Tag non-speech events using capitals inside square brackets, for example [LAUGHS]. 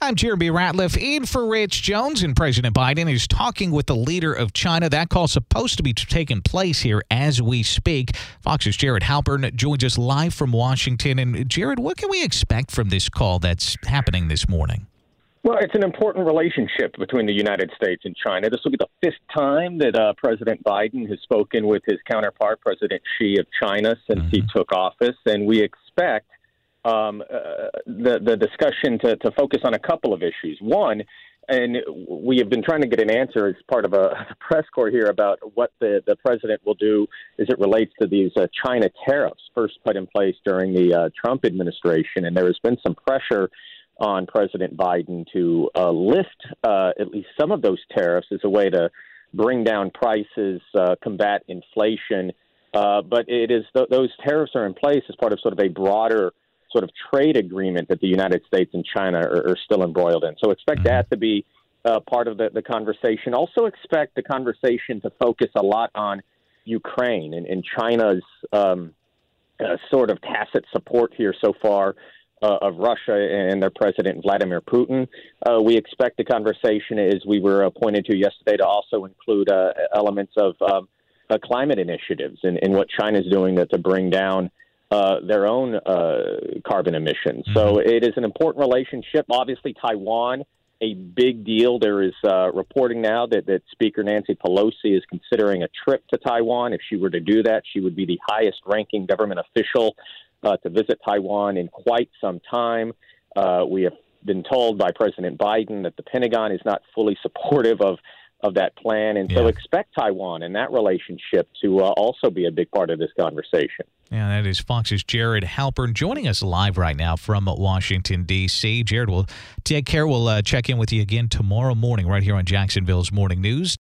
I'm Jeremy Ratliff in for Rich Jones, and President Biden is talking with the leader of China. That call supposed to be taking place here as we speak. Fox's Jared Halperin joins us live from Washington. And Jared, what can we expect from this call that's happening this morning? Well, it's an important relationship between the United States and China. This will be the fifth time that uh, President Biden has spoken with his counterpart, President Xi of China, since mm-hmm. he took office, and we expect um, uh, the the discussion to, to focus on a couple of issues. One, and we have been trying to get an answer as part of [LAUGHS] a press corps here about what the, the president will do as it relates to these uh, China tariffs first put in place during the uh, Trump administration. And there has been some pressure on President Biden to uh, lift uh, at least some of those tariffs as a way to bring down prices, uh, combat inflation. Uh, but it is th- those tariffs are in place as part of sort of a broader sort of trade agreement that the United States and China are, are still embroiled in. So expect mm-hmm. that to be uh, part of the, the conversation. Also expect the conversation to focus a lot on Ukraine and, and China's um, uh, sort of tacit support here so far. Uh, of Russia and their president Vladimir Putin. Uh, we expect the conversation, as we were uh, pointed to yesterday, to also include uh, elements of um, uh, climate initiatives and, and what China is doing to, to bring down uh, their own uh, carbon emissions. Mm-hmm. So it is an important relationship. Obviously, Taiwan, a big deal. There is uh, reporting now that, that Speaker Nancy Pelosi is considering a trip to Taiwan. If she were to do that, she would be the highest ranking government official uh, to visit Taiwan in quite some time. Uh, we have been told by President Biden that the Pentagon is not fully supportive of of that plan. And yeah. so expect Taiwan and that relationship to uh, also be a big part of this conversation. Yeah, that is Fox's Jared Halperin joining us live right now from Washington, D.C. Jared, we'll take care. We'll uh, check in with you again tomorrow morning right here on Jacksonville's Morning News.